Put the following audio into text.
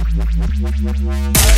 Max, max, max, max, max, max, max,